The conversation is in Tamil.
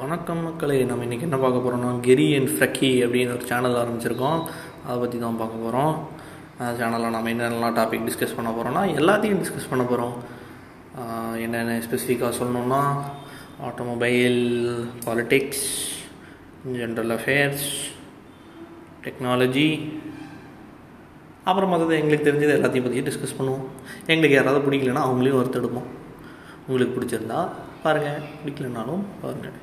வணக்கம் மக்களே நம்ம இன்றைக்கி என்ன பார்க்க போகிறோம்னா கெரி அண்ட் ஃப்ரக்கி அப்படின்னு ஒரு சேனல் ஆரம்பிச்சிருக்கோம். அதை பற்றி தான் பார்க்க போகிறோம் அந்த சேனலில் நம்ம என்னென்னலாம் டாபிக் டிஸ்கஸ் பண்ண போகிறோம்னா எல்லாத்தையும் டிஸ்கஸ் பண்ண போகிறோம் என்னென்ன ஸ்பெசிஃபிக்காக சொல்லணுன்னா automobile politics general affairs technology அப்புறம் மற்றது எங்களுக்கு தெரிஞ்சது எல்லாத்தையும் பற்றி டிஸ்கஸ் பண்ணுவோம். எங்களுக்கு யாராவது பிடிக்கலன்னா அவங்களையும் ஒருத்தெடுப்போம் உங்களுக்கு பிடிச்சிருந்தா பாருங்கள் பிடிக்கலனாலும் பாருங்கள்